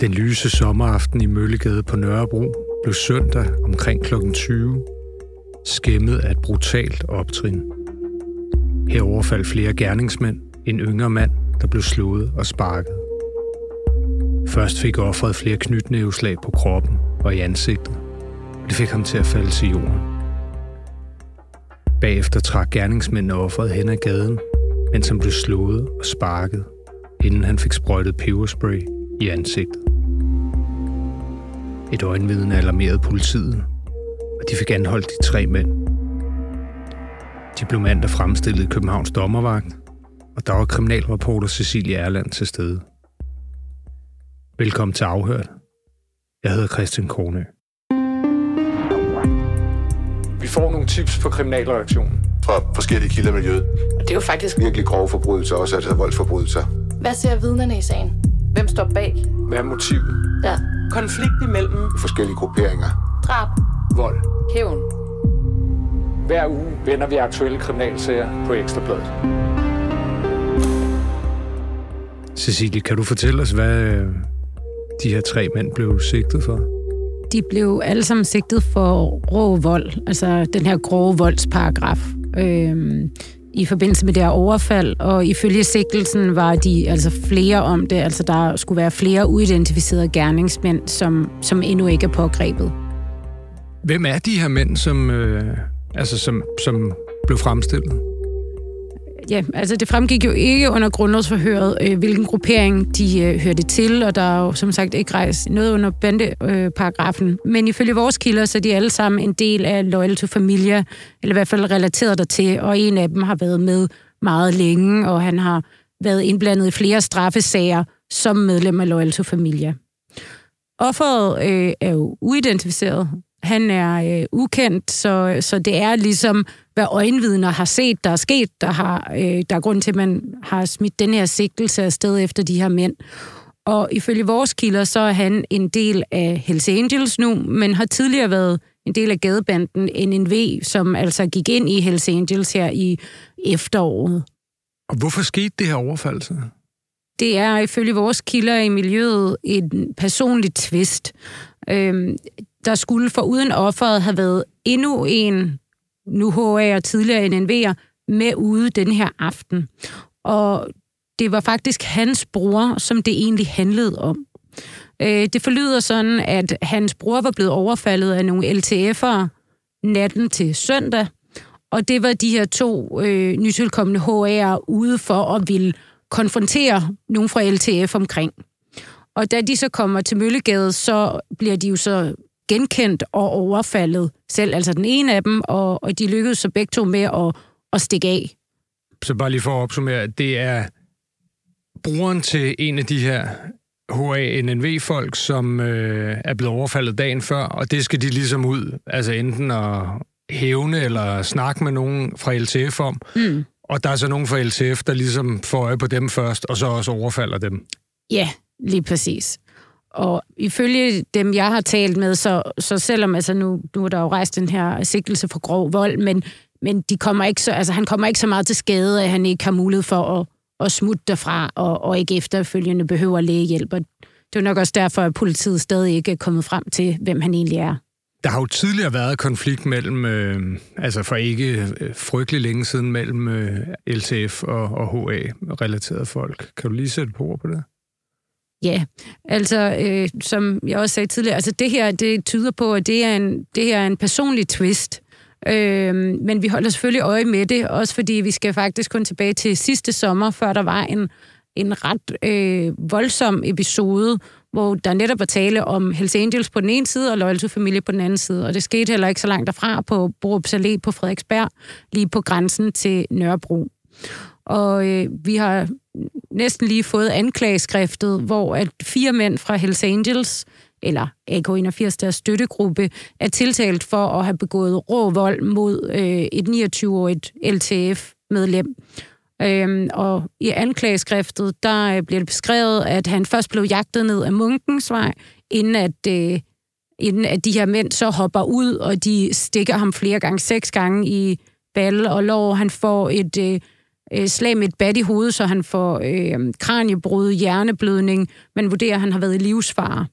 Den lyse sommeraften i Møllegade på Nørrebro blev søndag omkring kl. 20 skæmmet af et brutalt optrin. Her overfaldt flere gerningsmænd en yngre mand, der blev slået og sparket. Først fik offeret flere knytnæveslag på kroppen og i ansigtet. Det fik ham til at falde til jorden. Bagefter trak gerningsmændene offeret hen ad gaden, mens han blev slået og sparket, inden han fik sprøjtet peberspray i ansigtet. Et øjenvidne alarmerede politiet, og de fik anholdt de tre mænd. De blev mandag fremstillet i Københavns dommervagt, og der var kriminalreporter Cecilie Erland til stede. Velkommen til Afhørt. Jeg hedder Christian Kornø. Vi får nogle tips på kriminalreaktionen. Fra forskellige kilder i miljøet. Og det er jo faktisk... Virkelig grove forbrydelser, også altså voldsforbrydelser. Hvad ser vidnerne i sagen? Hvem står bag? Hvad er motivet? Ja. Konflikt imellem Forskellige grupperinger. Drab. Vold. Hævn. Hver uge vender vi aktuelle kriminalsager på Ekstrabladet. Cecilie, kan du fortælle os, hvad øh, de her tre mænd blev sigtet for? De blev alle sammen sigtet for rå vold, altså den her grove voldsparagraf, øhm, i forbindelse med det her overfald, og ifølge sigtelsen var de altså flere om det, altså der skulle være flere uidentificerede gerningsmænd, som, som endnu ikke er pågrebet. Hvem er de her mænd, som, øh, altså som, som blev fremstillet? Ja, altså det fremgik jo ikke under grundlovsforhøret, øh, hvilken gruppering de øh, hørte til, og der er jo som sagt ikke rejst noget under bandeparagrafen. Øh, Men ifølge vores kilder, så er de alle sammen en del af Loyal to Familia, eller i hvert fald relateret dertil, og en af dem har været med meget længe, og han har været indblandet i flere straffesager som medlem af Loyal to Familia. Offeret øh, er jo uidentificeret. Han er øh, ukendt, så, så det er ligesom, hvad øjenvidner har set, der er sket, der, har, øh, der er grund til, at man har smidt den her sigtelse afsted efter de her mænd. Og ifølge vores kilder, så er han en del af Hells Angels nu, men har tidligere været en del af gadebanden NNV, som altså gik ind i Hells Angels her i efteråret. Og hvorfor skete det her overfald så? Det er ifølge vores kilder i miljøet en personlig twist. Øhm, der skulle for uden offeret have været endnu en, nu og tidligere NNV'er, med ude den her aften. Og det var faktisk hans bror, som det egentlig handlede om. Øh, det forlyder sådan, at hans bror var blevet overfaldet af nogle LTF'ere natten til søndag, og det var de her to øh, nytilkommende HA'er ude for at ville konfrontere nogen fra LTF omkring. Og da de så kommer til Møllegade, så bliver de jo så genkendt og overfaldet selv, altså den ene af dem, og, og de lykkedes så begge to med at, at stikke af. Så bare lige for at opsummere, det er brugeren til en af de her HA-NNV-folk, som øh, er blevet overfaldet dagen før, og det skal de ligesom ud, altså enten at hævne eller snakke med nogen fra LTF om, Mm. og der er så nogen fra LTF, der ligesom får øje på dem først, og så også overfalder dem. Ja, lige præcis. Og ifølge dem, jeg har talt med, så, så selvom altså nu, nu er der jo rejst den her sigtelse for grov vold, men, men de kommer ikke så, altså, han kommer ikke så meget til skade, at han ikke har mulighed for at, at smutte derfra, og, og ikke efterfølgende behøver lægehjælp. Og det er nok også derfor, at politiet stadig ikke er kommet frem til, hvem han egentlig er. Der har jo tidligere været konflikt mellem, øh, altså for ikke øh, frygtelig længe siden, mellem øh, LTF og, og HA-relaterede folk. Kan du lige sætte på ord på det? Ja, altså øh, som jeg også sagde tidligere, altså det her, det tyder på, at det er en, det her er en personlig twist. Øh, men vi holder selvfølgelig øje med det, også fordi vi skal faktisk kun tilbage til sidste sommer, før der var en, en ret øh, voldsom episode, hvor der netop var tale om Hells Angels på den ene side og Loyal to Familie på den anden side. Og det skete heller ikke så langt derfra på Borup Allé på Frederiksberg, lige på grænsen til Nørrebro. Og øh, vi har næsten lige fået anklageskriftet, hvor at fire mænd fra Hells Angels, eller AK81, deres støttegruppe, er tiltalt for at have begået rå vold mod øh, et 29-årigt LTF-medlem. Øhm, og i anklageskriftet, der øh, bliver det beskrevet, at han først blev jagtet ned af Munkensvej, inden at, øh, inden at de her mænd så hopper ud, og de stikker ham flere gange, seks gange i balle og lår. Han får et, øh, øh, slag med et bat i hovedet, så han får øh, kraniebrud, hjerneblødning. Man vurderer, at han har været i livsfare.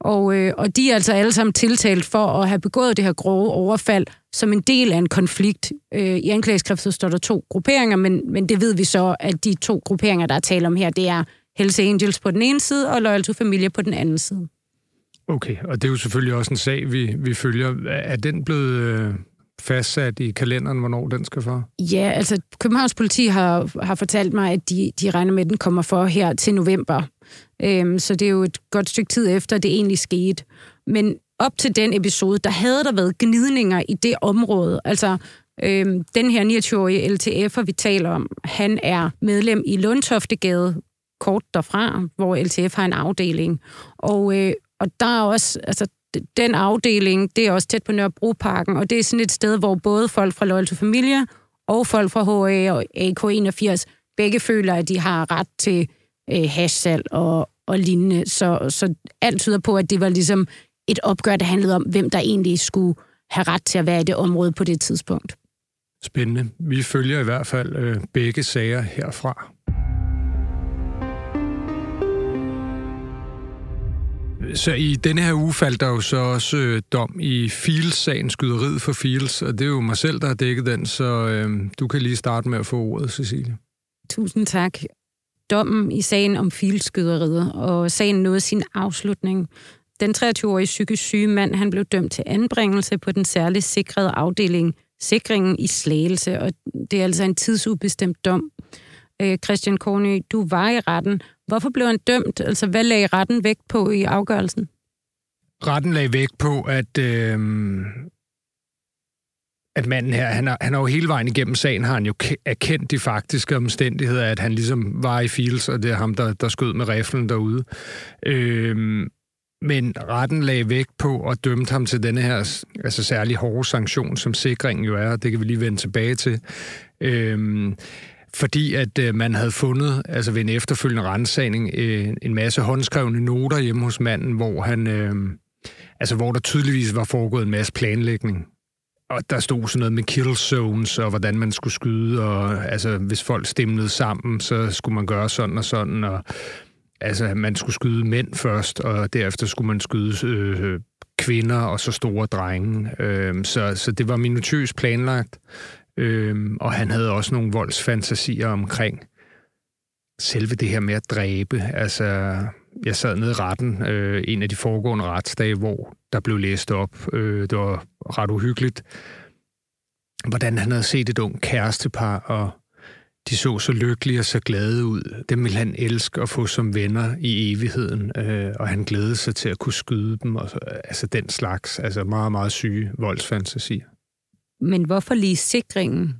Og, øh, og de er altså alle sammen tiltalt for at have begået det her grove overfald som en del af en konflikt. Øh, I anklageskriftet står der to grupperinger, men, men det ved vi så, at de to grupperinger, der er tale om her, det er Hells Angels på den ene side og Loyal to Familie på den anden side. Okay, og det er jo selvfølgelig også en sag, vi, vi følger. Er den blevet øh, fastsat i kalenderen, hvornår den skal for? Ja, altså Københavns politi har, har fortalt mig, at de, de regner med, at den kommer for her til november. Øhm, så det er jo et godt stykke tid efter, det egentlig skete. Men op til den episode, der havde der været gnidninger i det område. Altså, øhm, den her 29-årige LTF'er, vi taler om, han er medlem i Lundtoftegade, kort derfra, hvor LTF har en afdeling. Og, øh, og der er også, altså, den afdeling, det er også tæt på Nørrebroparken, og det er sådan et sted, hvor både folk fra Loyal to Familie og folk fra HA og AK81 begge føler, at de har ret til øh, hashsalg og, og lignende. Så, så alt tyder på, at det var ligesom et opgør, der handlede om, hvem der egentlig skulle have ret til at være i det område på det tidspunkt. Spændende. Vi følger i hvert fald øh, begge sager herfra. Så i denne her uge faldt der jo så også øh, dom i Fields-sagen, skyderiet for Fields, og det er jo mig selv, der har dækket den, så øh, du kan lige starte med at få ordet, Cecilie. Tusind tak. Dommen i sagen om Fields-skyderiet, og sagen nåede sin afslutning. Den 23-årige psykisk syge mand, han blev dømt til anbringelse på den særligt sikrede afdeling Sikringen i Slagelse, og det er altså en tidsubestemt dom. Øh, Christian Kornø, du var i retten. Hvorfor blev han dømt? Altså, hvad lagde retten vægt på i afgørelsen? Retten lagde vægt på, at, øh, at manden her, han har, han har jo hele vejen igennem sagen, har han jo erkendt de faktiske omstændigheder, at han ligesom var i Fields, og det er ham, der, der skød med riflen derude. Øh, men retten lagde vægt på at dømme ham til denne her altså særlig hårde sanktion, som sikringen jo er, og det kan vi lige vende tilbage til. Øh, fordi at øh, man havde fundet, altså ved en efterfølgende rensagning, øh, en masse håndskrevne noter hjemme hos manden, hvor han, øh, altså hvor der tydeligvis var foregået en masse planlægning. Og der stod sådan noget med kill zones, og hvordan man skulle skyde, og altså hvis folk stemlede sammen, så skulle man gøre sådan og sådan, og altså man skulle skyde mænd først, og derefter skulle man skyde øh, kvinder og så store drenge. Øh, så, så det var minutiøst planlagt. Øhm, og han havde også nogle voldsfantasier omkring selve det her med at dræbe. Altså, jeg sad nede i retten øh, en af de foregående retsdage, hvor der blev læst op. Øh, det var ret uhyggeligt, hvordan han havde set et ung kærestepar, og de så så lykkelige og så glade ud. Dem ville han elske at få som venner i evigheden, øh, og han glædede sig til at kunne skyde dem, og så, altså den slags, altså meget, meget syge voldsfantasier. Men hvorfor lige sikringen?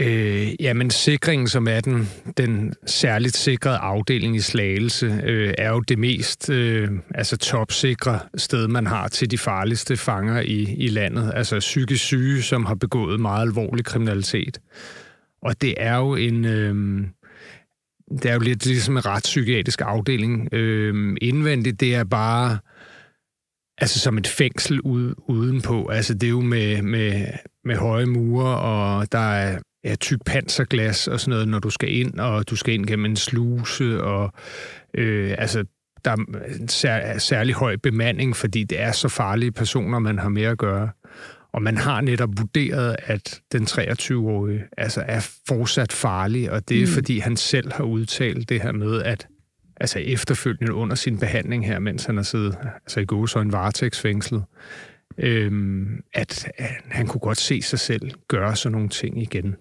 Øh, jamen, sikringen, som er den, den særligt sikrede afdeling i Slagelse, øh, er jo det mest øh, altså topsikre sted, man har til de farligste fanger i, i landet. Altså psykisk syge, som har begået meget alvorlig kriminalitet. Og det er jo en... Øh, det er jo lidt ligesom en retspsykiatrisk afdeling. Øh, indvendigt, det er bare altså som et fængsel ude, udenpå. Altså det er jo med, med, med høje mure, og der er ja, tyk panserglas og sådan noget, når du skal ind, og du skal ind gennem en sluse, og øh, altså der er en sær, særlig høj bemanding, fordi det er så farlige personer, man har med at gøre. Og man har netop vurderet, at den 23-årige altså er fortsat farlig, og det er, mm. fordi han selv har udtalt det her med, at altså efterfølgende under sin behandling her, mens han har siddet altså i gode så en varetægtsfængslet, øhm, at, at han kunne godt se sig selv gøre sådan nogle ting igen.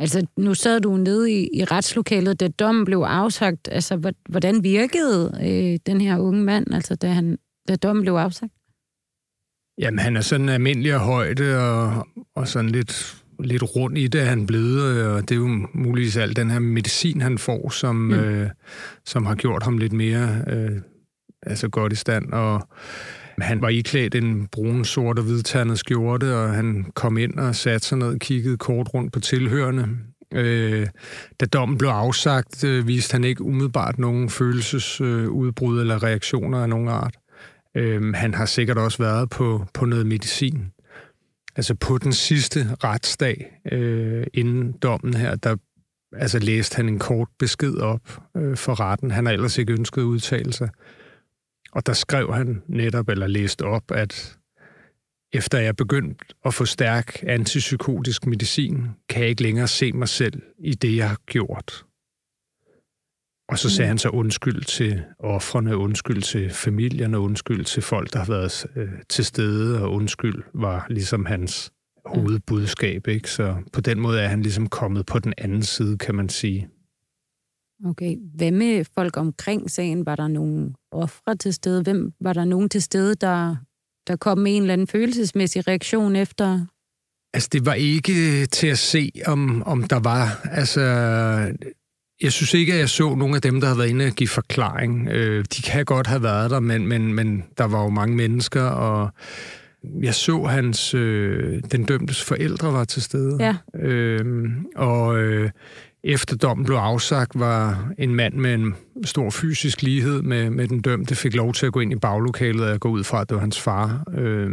Altså, nu sad du nede i, i retslokalet, da dommen blev afsagt. Altså, hvordan virkede øh, den her unge mand, altså, da, han, da dommen blev afsagt? Jamen, han er sådan almindelig og højde og, og sådan lidt lidt rundt i det, han blevet, øh, og det er jo muligvis alt den her medicin, han får, som, mm. øh, som har gjort ham lidt mere øh, altså godt i stand. Og han var iklædt en brun, sort og hvidtandet skjorte, og han kom ind og satte sig ned og kiggede kort rundt på tilhørende. Øh, da dommen blev afsagt, øh, viste han ikke umiddelbart nogen følelsesudbrud øh, eller reaktioner af nogen art. Øh, han har sikkert også været på, på noget medicin altså på den sidste retsdag øh, inden dommen her, der altså læste han en kort besked op øh, for retten. Han har ellers ikke ønsket at udtale sig. Og der skrev han netop, eller læste op, at efter jeg begyndt at få stærk antipsykotisk medicin, kan jeg ikke længere se mig selv i det, jeg har gjort. Og så sagde mm. han så undskyld til offrene, undskyld til familierne, undskyld til folk, der har været øh, til stede, og undskyld var ligesom hans hovedbudskab. Ikke? Så på den måde er han ligesom kommet på den anden side, kan man sige. Okay. Hvad med folk omkring sagen? Var der nogen ofre til stede? Hvem var der nogen til stede, der, der kom med en eller anden følelsesmæssig reaktion efter? Altså, det var ikke til at se, om, om der var... Altså, jeg synes ikke, at jeg så nogle af dem, der havde været inde og give forklaring. Øh, de kan godt have været der, men, men, men der var jo mange mennesker, og jeg så hans, øh, den dømtes forældre var til stede. Ja. Øh, og øh, efter dommen blev afsagt, var en mand med en stor fysisk lighed med, med den dømte, fik lov til at gå ind i baglokalet og gå ud fra, at det var hans far. Øh,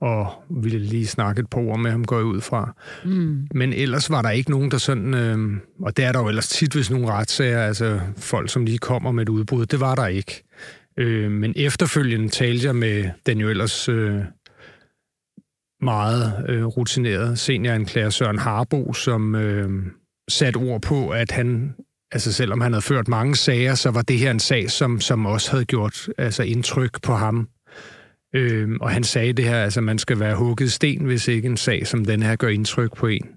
og ville lige snakke et par ord med ham, går jeg ud fra. Mm. Men ellers var der ikke nogen, der sådan... Øh, og det er der jo ellers tit, hvis nogle retssager, altså folk, som lige kommer med et udbrud, det var der ikke. Øh, men efterfølgende talte jeg med den jo ellers øh, meget øh, rutinerede senioranklager Søren Harbo, som øh, satte ord på, at han, altså selvom han havde ført mange sager, så var det her en sag, som, som også havde gjort altså indtryk på ham. Øh, og han sagde det her, altså man skal være hugget sten, hvis ikke en sag som den her gør indtryk på en.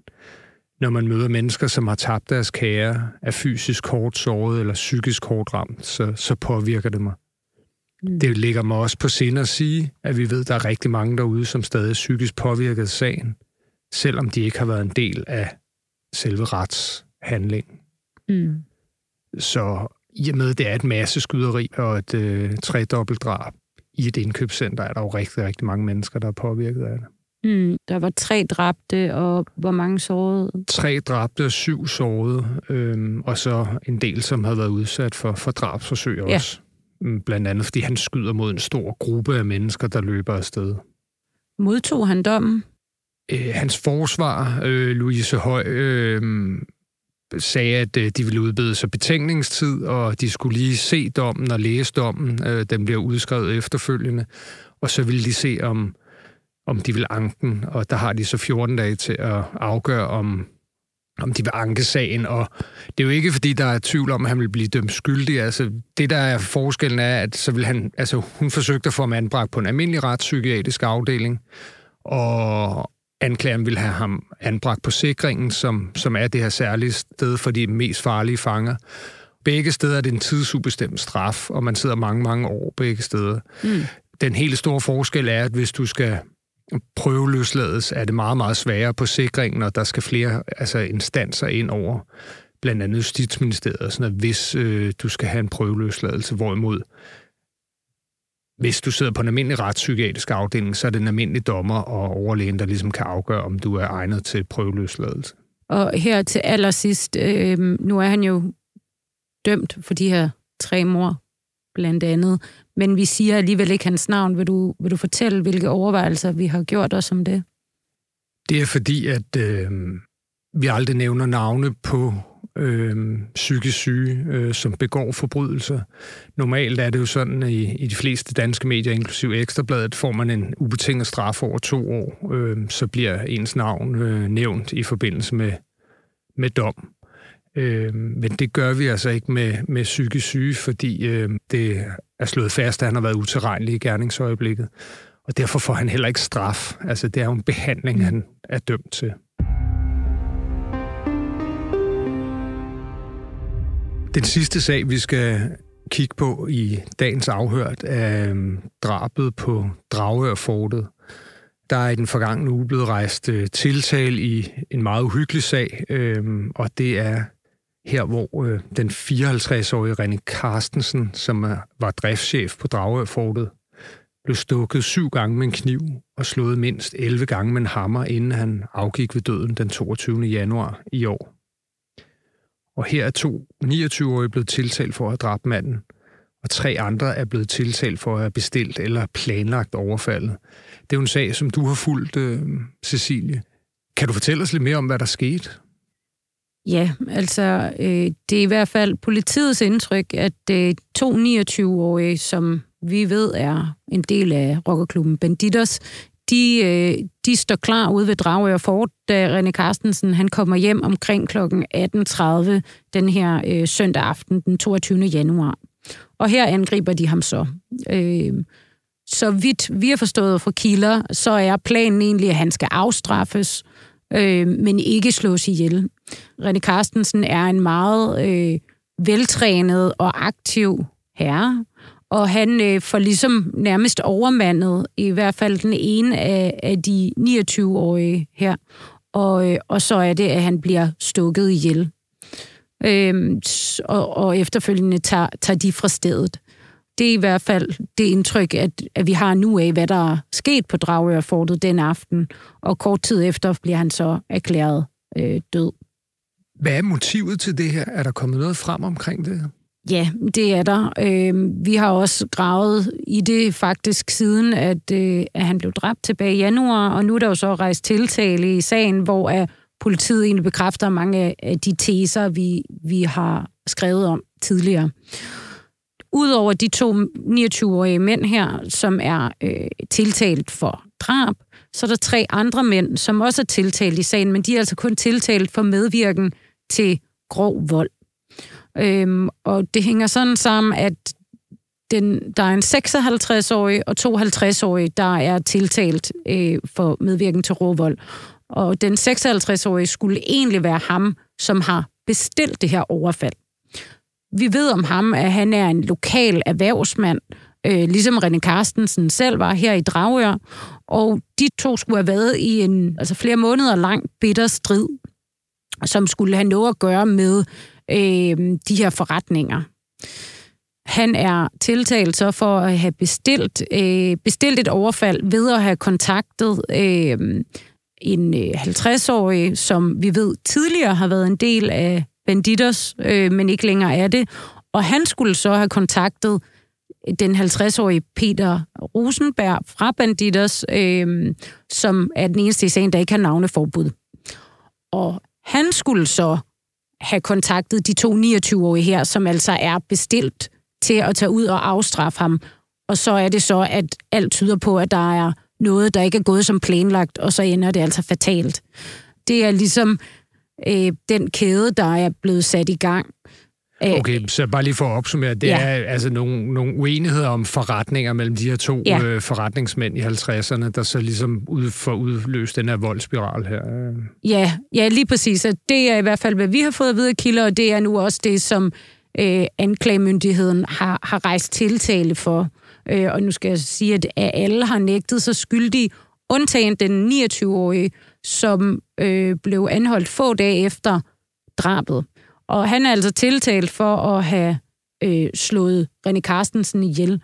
Når man møder mennesker, som har tabt deres kære, er fysisk hårdt såret eller psykisk hårdt ramt, så, så påvirker det mig. Mm. Det ligger mig også på sinde at sige, at vi ved, at der er rigtig mange derude, som stadig er psykisk påvirket af sagen, selvom de ikke har været en del af selve retshandlingen. Mm. Så i og med, det er et masse skyderi og et øh, tredobbelt drab i et indkøbscenter, er der jo rigtig, rigtig mange mennesker, der er påvirket af det. Mm, der var tre dræbte, og hvor mange sårede? Tre dræbte og syv sårede, øhm, og så en del, som havde været udsat for, for drabsforsøg ja. også. Mm, blandt andet, fordi han skyder mod en stor gruppe af mennesker, der løber afsted. Modtog han dommen? Øh, hans forsvar, øh, Louise Høj, øh, sagde, at øh, de ville udbede sig betænkningstid, og de skulle lige se dommen og læse dommen. Øh, den bliver udskrevet efterfølgende. Og så ville de se, om, om de vil anke den, og der har de så 14 dage til at afgøre, om om de vil anke sagen, og det er jo ikke, fordi der er tvivl om, at han vil blive dømt skyldig. Altså, det, der er forskellen, er, at så vil han, altså, hun forsøgte at få ham anbragt på en almindelig retspsykiatrisk afdeling, og anklageren vil have ham anbragt på sikringen, som, som er det her særlige sted for de mest farlige fanger. Begge steder er det en tidsubestemt straf, og man sidder mange, mange år begge steder. Mm. Den helt store forskel er, at hvis du skal prøveløslades, er det meget, meget sværere på sikringen, og der skal flere altså, instanser ind over, blandt andet Justitsministeriet, sådan at hvis øh, du skal have en prøveløsladelse, hvorimod hvis du sidder på en almindelig retspsykiatrisk afdeling, så er det en almindelig dommer og overlægen, der ligesom kan afgøre, om du er egnet til prøveløsladelse. Og her til allersidst, øh, nu er han jo dømt for de her tre mor, blandt andet. Men vi siger alligevel ikke hans navn. Vil du, vil du fortælle, hvilke overvejelser vi har gjort os om det? Det er fordi, at øh, vi aldrig nævner navne på øh, psykisk syge, øh, som begår forbrydelser. Normalt er det jo sådan, at i, i de fleste danske medier, inklusive Ekstrabladet, får man en ubetinget straf over to år, øh, så bliver ens navn øh, nævnt i forbindelse med, med dom. Øh, men det gør vi altså ikke med, med psykisk syge, fordi øh, det er slået fast, at han har været utilregnelig i gerningsøjeblikket. Og derfor får han heller ikke straf. Altså, det er jo en behandling, mm. han er dømt til. Den sidste sag, vi skal kigge på i dagens afhørt, er øhm, drabet på Dragørfortet. Der er i den forgangne uge blevet rejst øh, tiltal i en meget uhyggelig sag, øhm, og det er her, hvor øh, den 54-årige René Carstensen, som er, var driftschef på Dragørfortet, blev stukket syv gange med en kniv og slået mindst 11 gange med en hammer, inden han afgik ved døden den 22. januar i år. Og her er to 29-årige blevet tiltalt for at have dræbt manden, og tre andre er blevet tiltalt for at have bestilt eller planlagt overfaldet. Det er jo en sag, som du har fulgt, øh, Cecilie. Kan du fortælle os lidt mere om, hvad der skete? Ja, altså øh, det er i hvert fald politiets indtryk, at øh, to 29-årige, som vi ved er en del af rockerklubben Banditos, de, øh, de står klar ude ved Dragør Fort, da René Carstensen han kommer hjem omkring kl. 18.30 den her øh, søndag aften, den 22. januar. Og her angriber de ham så. Øh, så vidt vi har forstået fra kilder, så er planen egentlig, at han skal afstraffes, øh, men ikke slås ihjel. René Carstensen er en meget øh, veltrænet og aktiv herre, og han øh, får ligesom nærmest overmandet i hvert fald den ene af, af de 29-årige her, og, øh, og så er det, at han bliver stukket ihjel. Øh, og, og efterfølgende tager, tager de fra stedet. Det er i hvert fald det indtryk, at, at vi har nu af, hvad der er sket på Dragørfortet den aften, og kort tid efter bliver han så erklæret øh, død. Hvad er motivet til det her? Er der kommet noget frem omkring det? Ja, det er der. Øh, vi har også gravet i det faktisk siden, at, øh, at han blev dræbt tilbage i januar, og nu er der jo så rejst tiltale i sagen, hvor at politiet egentlig bekræfter mange af de teser, vi, vi har skrevet om tidligere. Udover de to 29-årige mænd her, som er øh, tiltalt for drab, så er der tre andre mænd, som også er tiltalt i sagen, men de er altså kun tiltalt for medvirken til grov vold. Øhm, og det hænger sådan sammen, at den, der er en 56-årig og to 50-årige, der er tiltalt øh, for medvirken til råvold. Og den 56-årige skulle egentlig være ham, som har bestilt det her overfald. Vi ved om ham, at han er en lokal erhvervsmand, øh, ligesom René Carstensen selv var her i Dragør, og de to skulle have været i en altså flere måneder lang bitter strid, som skulle have noget at gøre med øh, de her forretninger. Han er tiltalt så for at have bestilt, øh, bestilt et overfald ved at have kontaktet øhm, øh, en 50-årig, som vi ved tidligere har været en del af Banditers, øh, men ikke længere er det. Og han skulle så have kontaktet den 50-årige Peter Rosenberg fra Banditers, øh, som er den eneste i sagen, der ikke har navneforbud. Og han skulle så have kontaktet de to 29-årige her, som altså er bestilt til at tage ud og afstraffe ham. Og så er det så, at alt tyder på, at der er noget, der ikke er gået som planlagt, og så ender det altså fatalt. Det er ligesom øh, den kæde, der er blevet sat i gang. Øh, okay, så bare lige for at opsummere, det ja. er altså nogle, nogle uenigheder om forretninger mellem de her to ja. øh, forretningsmænd i 50'erne, der så ligesom ud, får udløst den her voldspiral her. Ja, ja, lige præcis. Det er i hvert fald, hvad vi har fået at vide af kilder, og det er nu også det, som øh, anklagemyndigheden har, har rejst tiltale for. Øh, og nu skal jeg sige, at alle har nægtet sig skyldige, undtagen den 29-årige, som øh, blev anholdt få dage efter drabet. Og han er altså tiltalt for at have øh, slået René Carstensen ihjel.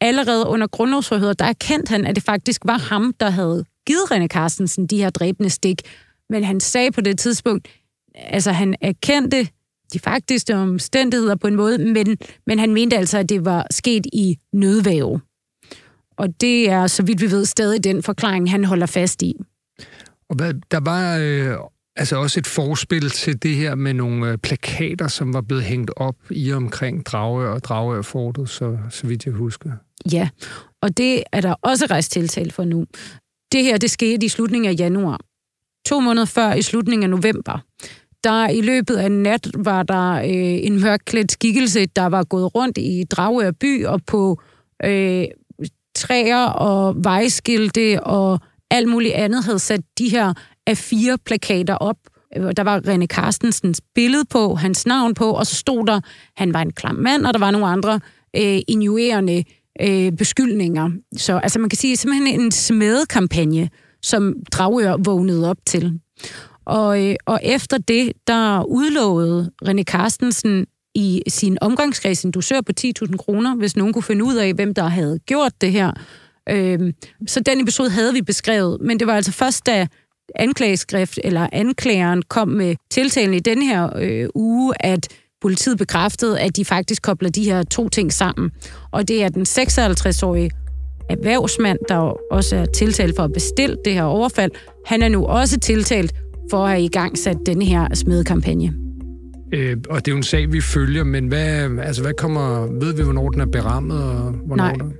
Allerede under grundlovsforhøret, der erkendte han, at det faktisk var ham, der havde givet René Carstensen de her dræbende stik. Men han sagde på det tidspunkt, altså han erkendte de faktiske omstændigheder på en måde, men, men han mente altså, at det var sket i nødvæve. Og det er, så vidt vi ved, stadig den forklaring, han holder fast i. Og hvad, der var øh, altså også et forspil til det her med nogle øh, plakater, som var blevet hængt op i omkring Dragør og Dragørfortet, så, så vidt jeg husker. Ja, og det er der også rejst tiltale for nu. Det her, det skete i slutningen af januar. To måneder før i slutningen af november. Der i løbet af nat var der øh, en mørkklædt skikkelse, der var gået rundt i Dragør by og på øh, træer og vejskilte og alt muligt andet havde sat de her af fire plakater op. Øh, der var René Carstensens billede på, hans navn på, og så stod der, han var en klam mand, og der var nogle andre øh, injuerende øh, beskyldninger. Så altså man kan sige, simpelthen en smedekampagne, som Dragør vågnede op til. Og, øh, og efter det, der udlovede René Carstensen i sin omgangskreds en dusør på 10.000 kroner, hvis nogen kunne finde ud af, hvem der havde gjort det her. Øh, så den episode havde vi beskrevet, men det var altså først, da anklageskrift eller anklageren kom med tiltalen i den her øh, uge, at politiet bekræftede, at de faktisk kobler de her to ting sammen. Og det er den 56-årige erhvervsmand, der også er tiltalt for at bestille det her overfald. Han er nu også tiltalt for at have i gang sat den her smedekampagne. Øh, og det er jo en sag, vi følger, men hvad, altså, hvad kommer, ved vi, hvornår den er berammet, og hvornår Nej. der?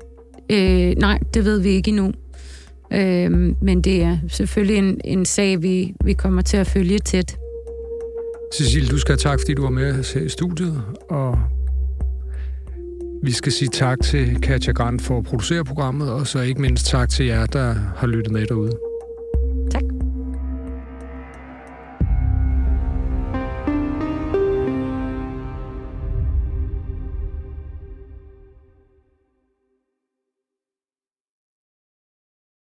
Øh, nej, det ved vi ikke endnu. Øh, men det er selvfølgelig en, en sag, vi, vi kommer til at følge tæt. Cecil, du skal have tak, fordi du var med her i studiet, og vi skal sige tak til Katja Grant for at producere programmet, og så ikke mindst tak til jer, der har lyttet med derude.